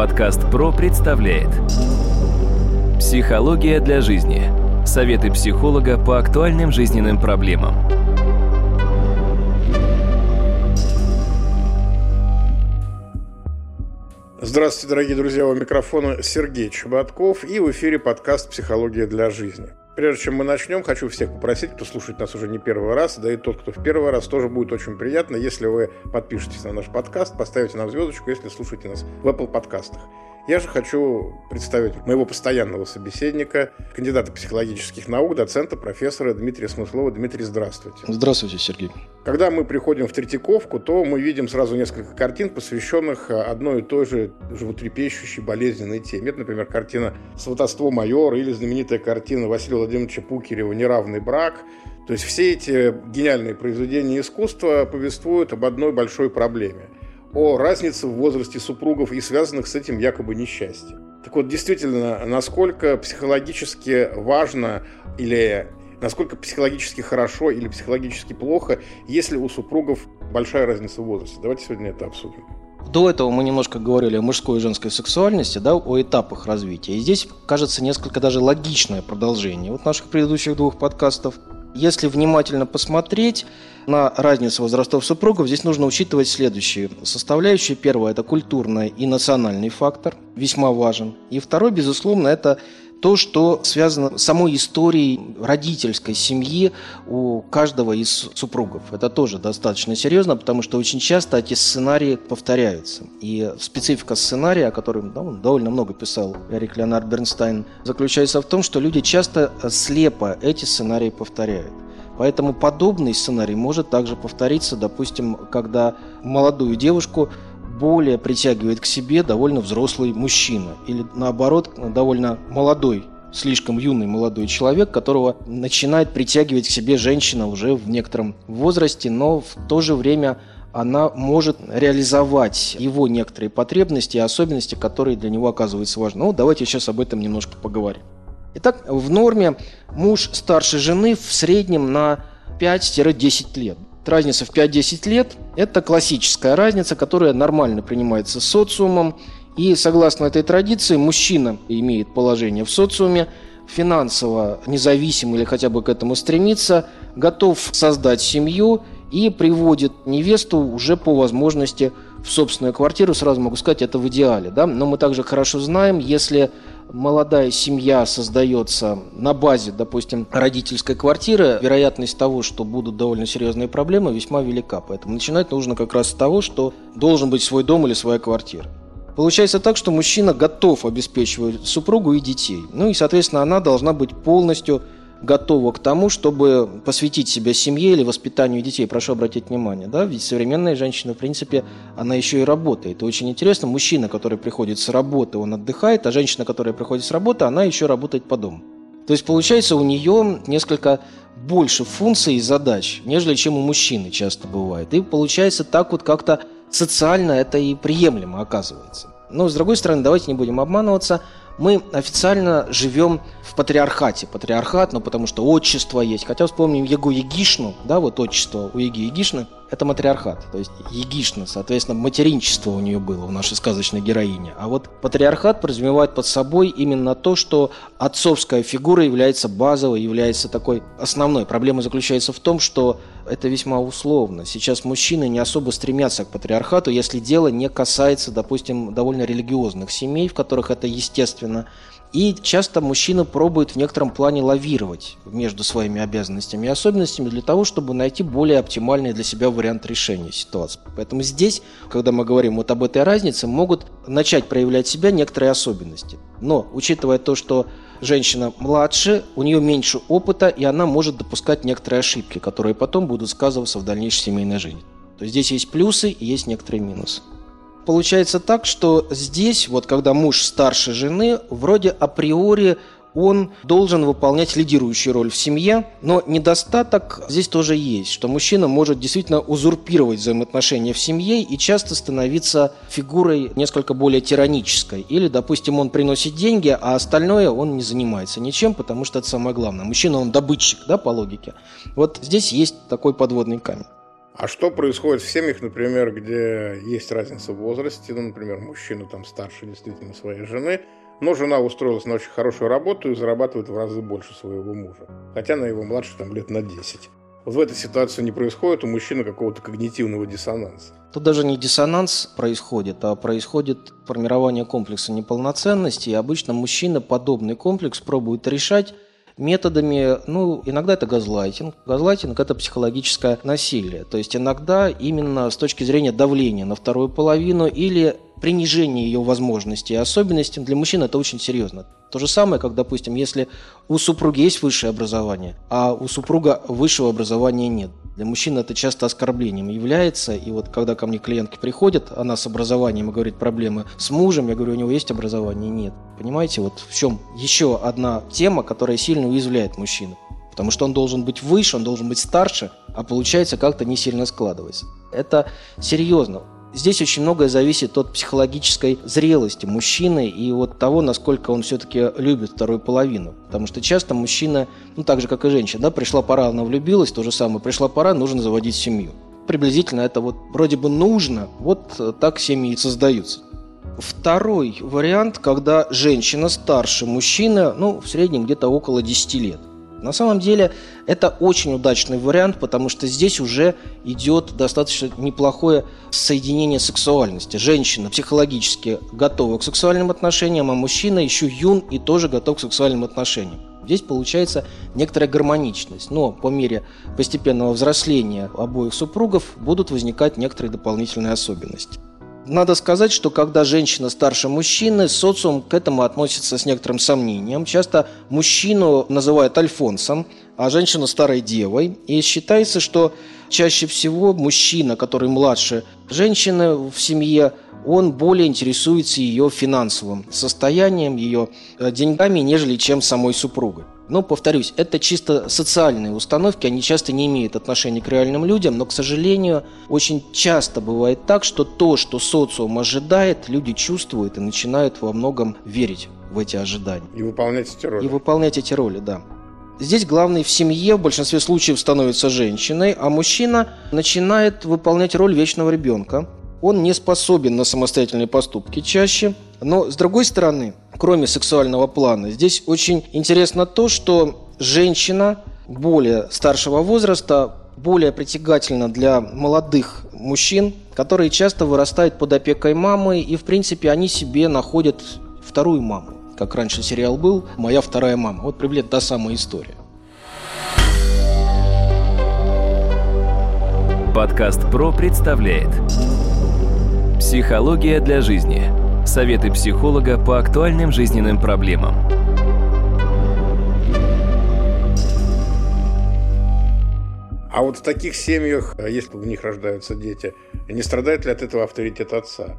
Подкаст ПРО представляет Психология для жизни. Советы психолога по актуальным жизненным проблемам. Здравствуйте, дорогие друзья, у микрофона Сергей Чеботков и в эфире подкаст «Психология для жизни». Прежде чем мы начнем, хочу всех попросить, кто слушает нас уже не первый раз, да и тот, кто в первый раз, тоже будет очень приятно, если вы подпишетесь на наш подкаст, поставите нам звездочку, если слушаете нас в Apple подкастах. Я же хочу представить моего постоянного собеседника, кандидата психологических наук, доцента, профессора Дмитрия Смыслова. Дмитрий, здравствуйте. Здравствуйте, Сергей. Когда мы приходим в Третьяковку, то мы видим сразу несколько картин, посвященных одной и той же животрепещущей болезненной теме. Это, например, картина «Сватовство майора» или знаменитая картина Василия Владимировича Пукерева «Неравный брак». То есть все эти гениальные произведения искусства повествуют об одной большой проблеме – о разнице в возрасте супругов и связанных с этим якобы несчастье. Так вот, действительно, насколько психологически важно или насколько психологически хорошо или психологически плохо, если у супругов большая разница в возрасте. Давайте сегодня это обсудим. До этого мы немножко говорили о мужской и женской сексуальности, да, о этапах развития. И здесь, кажется, несколько даже логичное продолжение вот наших предыдущих двух подкастов. Если внимательно посмотреть на разницу возрастов супругов, здесь нужно учитывать следующие составляющие. Первое – это культурный и национальный фактор, весьма важен. И второй, безусловно, это то, что связано с самой историей родительской семьи у каждого из супругов. Это тоже достаточно серьезно, потому что очень часто эти сценарии повторяются. И специфика сценария, о котором да, он довольно много писал Эрик Леонард Бернстайн, заключается в том, что люди часто слепо эти сценарии повторяют. Поэтому подобный сценарий может также повториться, допустим, когда молодую девушку более притягивает к себе довольно взрослый мужчина. Или наоборот, довольно молодой слишком юный молодой человек, которого начинает притягивать к себе женщина уже в некотором возрасте, но в то же время она может реализовать его некоторые потребности и особенности, которые для него оказываются важны. Ну, давайте сейчас об этом немножко поговорим. Итак, в норме муж старше жены в среднем на 5-10 лет разница в 5-10 лет – это классическая разница, которая нормально принимается социумом. И согласно этой традиции, мужчина имеет положение в социуме, финансово независим или хотя бы к этому стремится, готов создать семью и приводит невесту уже по возможности в собственную квартиру. Сразу могу сказать, это в идеале. Да? Но мы также хорошо знаем, если молодая семья создается на базе, допустим, родительской квартиры, вероятность того, что будут довольно серьезные проблемы, весьма велика. Поэтому начинать нужно как раз с того, что должен быть свой дом или своя квартира. Получается так, что мужчина готов обеспечивать супругу и детей. Ну и, соответственно, она должна быть полностью готова к тому, чтобы посвятить себя семье или воспитанию детей. Прошу обратить внимание, да, ведь современная женщина, в принципе, она еще и работает. И очень интересно, мужчина, который приходит с работы, он отдыхает, а женщина, которая приходит с работы, она еще работает по дому. То есть, получается, у нее несколько больше функций и задач, нежели чем у мужчины часто бывает. И получается так вот как-то социально это и приемлемо оказывается. Но, с другой стороны, давайте не будем обманываться – мы официально живем в патриархате. Патриархат, ну потому что отчество есть. Хотя вспомним Егу Егишну, да, вот отчество у Еги Егишны, это матриархат. То есть Егишна, соответственно, материнчество у нее было у нашей сказочной героини. А вот патриархат подразумевает под собой именно то, что отцовская фигура является базовой, является такой основной. Проблема заключается в том, что это весьма условно. Сейчас мужчины не особо стремятся к патриархату, если дело не касается, допустим, довольно религиозных семей, в которых это естественно. И часто мужчина пробует в некотором плане лавировать между своими обязанностями и особенностями для того, чтобы найти более оптимальный для себя вариант решения ситуации. Поэтому здесь, когда мы говорим вот об этой разнице, могут начать проявлять себя некоторые особенности. Но, учитывая то, что женщина младше, у нее меньше опыта, и она может допускать некоторые ошибки, которые потом будут сказываться в дальнейшей семейной жизни. То есть здесь есть плюсы и есть некоторые минусы. Получается так, что здесь, вот когда муж старше жены, вроде априори он должен выполнять лидирующую роль в семье, но недостаток здесь тоже есть, что мужчина может действительно узурпировать взаимоотношения в семье и часто становиться фигурой несколько более тиранической. Или, допустим, он приносит деньги, а остальное он не занимается ничем, потому что это самое главное. Мужчина, он добытчик, да, по логике. Вот здесь есть такой подводный камень. А что происходит в семьях, например, где есть разница в возрасте, ну, например, мужчина там старше действительно своей жены, но жена устроилась на очень хорошую работу и зарабатывает в разы больше своего мужа, хотя она его младше там лет на 10. Вот в этой ситуации не происходит у мужчины какого-то когнитивного диссонанса. Тут даже не диссонанс происходит, а происходит формирование комплекса неполноценности. И обычно мужчина подобный комплекс пробует решать методами, ну, иногда это газлайтинг. Газлайтинг – это психологическое насилие. То есть иногда именно с точки зрения давления на вторую половину или принижение ее возможностей и особенностей, для мужчин это очень серьезно. То же самое, как, допустим, если у супруги есть высшее образование, а у супруга высшего образования нет. Для мужчин это часто оскорблением является. И вот когда ко мне клиентки приходят, она с образованием и говорит проблемы с мужем, я говорю, у него есть образование? Нет. Понимаете, вот в чем еще одна тема, которая сильно уязвляет мужчину. Потому что он должен быть выше, он должен быть старше, а получается как-то не сильно складывается. Это серьезно. Здесь очень многое зависит от психологической зрелости мужчины и от того, насколько он все-таки любит вторую половину. Потому что часто мужчина, ну так же, как и женщина, да, пришла пора, она влюбилась, то же самое, пришла пора, нужно заводить семью. Приблизительно это вот вроде бы нужно, вот так семьи и создаются. Второй вариант, когда женщина старше мужчины, ну, в среднем где-то около 10 лет. На самом деле это очень удачный вариант, потому что здесь уже идет достаточно неплохое соединение сексуальности. Женщина психологически готова к сексуальным отношениям, а мужчина еще юн и тоже готов к сексуальным отношениям. Здесь получается некоторая гармоничность, но по мере постепенного взросления обоих супругов будут возникать некоторые дополнительные особенности. Надо сказать, что когда женщина старше мужчины, социум к этому относится с некоторым сомнением. Часто мужчину называют альфонсом, а женщину старой девой. И считается, что чаще всего мужчина, который младше женщины в семье, он более интересуется ее финансовым состоянием, ее э, деньгами, нежели чем самой супругой. Но, повторюсь, это чисто социальные установки, они часто не имеют отношения к реальным людям, но, к сожалению, очень часто бывает так, что то, что социум ожидает, люди чувствуют и начинают во многом верить в эти ожидания. И выполнять эти роли. И выполнять эти роли, да. Здесь главный в семье в большинстве случаев становится женщиной, а мужчина начинает выполнять роль вечного ребенка. Он не способен на самостоятельные поступки чаще, но с другой стороны, кроме сексуального плана. Здесь очень интересно то, что женщина более старшего возраста более притягательна для молодых мужчин, которые часто вырастают под опекой мамы, и, в принципе, они себе находят вторую маму. Как раньше сериал был «Моя вторая мама». Вот приблизительно та самая история. Подкаст «Про» представляет Психология для жизни – Советы психолога по актуальным жизненным проблемам. А вот в таких семьях, а если в них рождаются дети, не страдает ли от этого авторитет отца?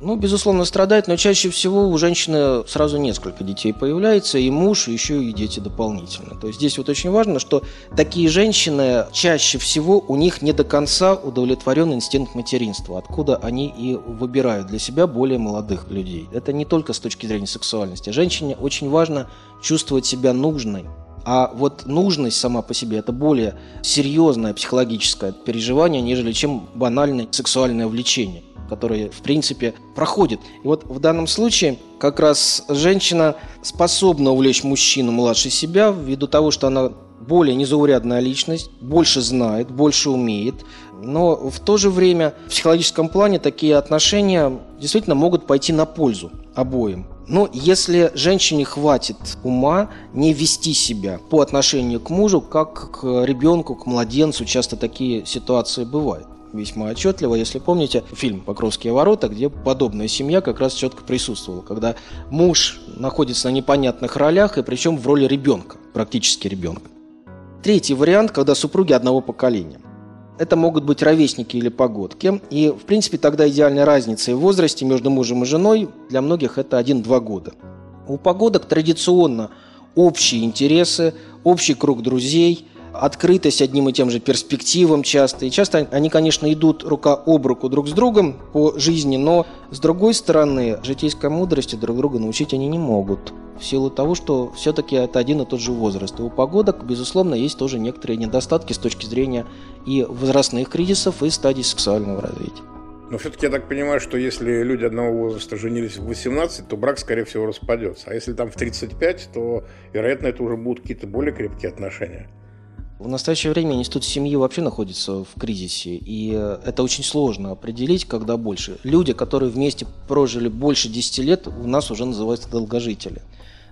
Ну, безусловно, страдает, но чаще всего у женщины сразу несколько детей появляется, и муж, и еще и дети дополнительно. То есть здесь вот очень важно, что такие женщины чаще всего у них не до конца удовлетворен инстинкт материнства, откуда они и выбирают для себя более молодых людей. Это не только с точки зрения сексуальности. Женщине очень важно чувствовать себя нужной, а вот нужность сама по себе – это более серьезное психологическое переживание, нежели чем банальное сексуальное влечение которые, в принципе, проходят. И вот в данном случае как раз женщина способна увлечь мужчину младше себя ввиду того, что она более незаурядная личность, больше знает, больше умеет. Но в то же время в психологическом плане такие отношения действительно могут пойти на пользу обоим. Но если женщине хватит ума не вести себя по отношению к мужу, как к ребенку, к младенцу, часто такие ситуации бывают весьма отчетливо. Если помните фильм «Покровские ворота», где подобная семья как раз четко присутствовала, когда муж находится на непонятных ролях, и причем в роли ребенка, практически ребенка. Третий вариант, когда супруги одного поколения. Это могут быть ровесники или погодки. И, в принципе, тогда идеальная разница в возрасте между мужем и женой для многих это 1-2 года. У погодок традиционно общие интересы, общий круг друзей – открытость одним и тем же перспективам часто. И часто они, конечно, идут рука об руку друг с другом по жизни, но с другой стороны, житейской мудрости друг друга научить они не могут. В силу того, что все-таки это один и тот же возраст. И у погодок, безусловно, есть тоже некоторые недостатки с точки зрения и возрастных кризисов, и стадий сексуального развития. Но все-таки я так понимаю, что если люди одного возраста женились в 18, то брак, скорее всего, распадется. А если там в 35, то, вероятно, это уже будут какие-то более крепкие отношения. В настоящее время институт семьи вообще находится в кризисе, и это очень сложно определить, когда больше. Люди, которые вместе прожили больше 10 лет, у нас уже называются долгожители.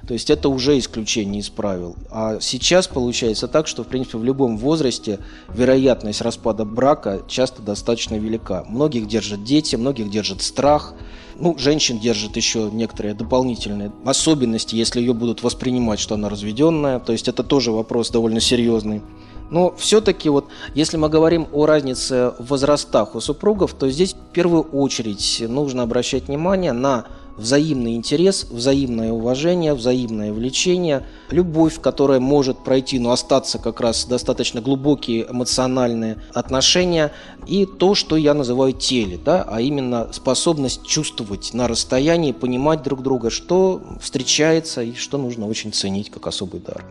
То есть это уже исключение из правил. А сейчас получается так, что в принципе в любом возрасте вероятность распада брака часто достаточно велика. Многих держат дети, многих держит страх. Ну, женщин держат еще некоторые дополнительные особенности, если ее будут воспринимать, что она разведенная. То есть это тоже вопрос довольно серьезный. Но все-таки вот, если мы говорим о разнице в возрастах у супругов, то здесь в первую очередь нужно обращать внимание на взаимный интерес, взаимное уважение, взаимное влечение, любовь, которая может пройти, но остаться как раз достаточно глубокие эмоциональные отношения и то, что я называю теле, да, а именно способность чувствовать на расстоянии, понимать друг друга, что встречается и что нужно очень ценить как особый дар.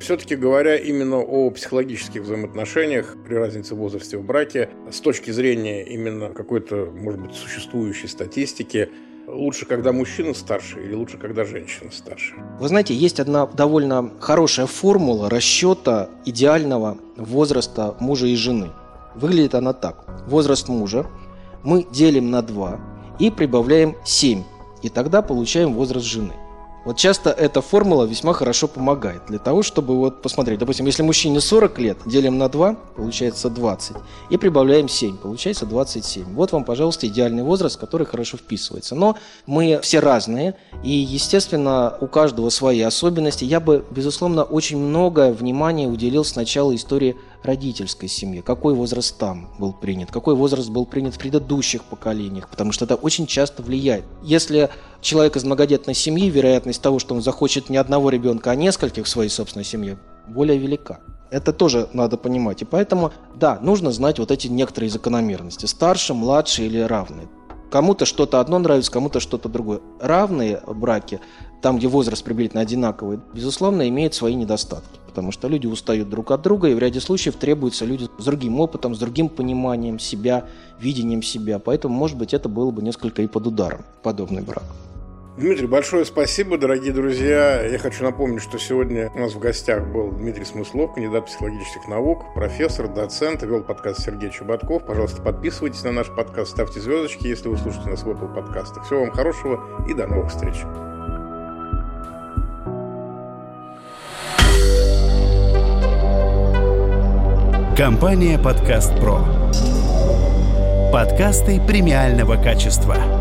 Все-таки говоря именно о психологических взаимоотношениях при разнице в возрасте в браке, с точки зрения именно какой-то, может быть, существующей статистики, лучше, когда мужчина старше или лучше, когда женщина старше? Вы знаете, есть одна довольно хорошая формула расчета идеального возраста мужа и жены. Выглядит она так. Возраст мужа мы делим на 2 и прибавляем 7. И тогда получаем возраст жены. Вот часто эта формула весьма хорошо помогает для того, чтобы вот посмотреть. Допустим, если мужчине 40 лет, делим на 2, получается 20. И прибавляем 7, получается 27. Вот вам, пожалуйста, идеальный возраст, который хорошо вписывается. Но мы все разные, и, естественно, у каждого свои особенности. Я бы, безусловно, очень много внимания уделил сначала истории родительской семье, какой возраст там был принят, какой возраст был принят в предыдущих поколениях, потому что это очень часто влияет. Если человек из многодетной семьи, вероятность того, что он захочет не одного ребенка, а нескольких в своей собственной семье, более велика. Это тоже надо понимать. И поэтому, да, нужно знать вот эти некоторые закономерности. Старше, младше или равные. Кому-то что-то одно нравится, кому-то что-то другое. Равные браки, там, где возраст приблизительно одинаковый, безусловно, имеют свои недостатки. Потому что люди устают друг от друга, и в ряде случаев требуются люди с другим опытом, с другим пониманием себя, видением себя. Поэтому, может быть, это было бы несколько и под ударом, подобный брак. Дмитрий, большое спасибо, дорогие друзья. Я хочу напомнить, что сегодня у нас в гостях был Дмитрий Смыслов, кандидат психологических наук, профессор, доцент, вел подкаст Сергей Чеботков. Пожалуйста, подписывайтесь на наш подкаст, ставьте звездочки, если вы слушаете нас в Apple подкастах. Всего вам хорошего и до новых встреч. Компания «Подкаст Про». Подкасты премиального качества.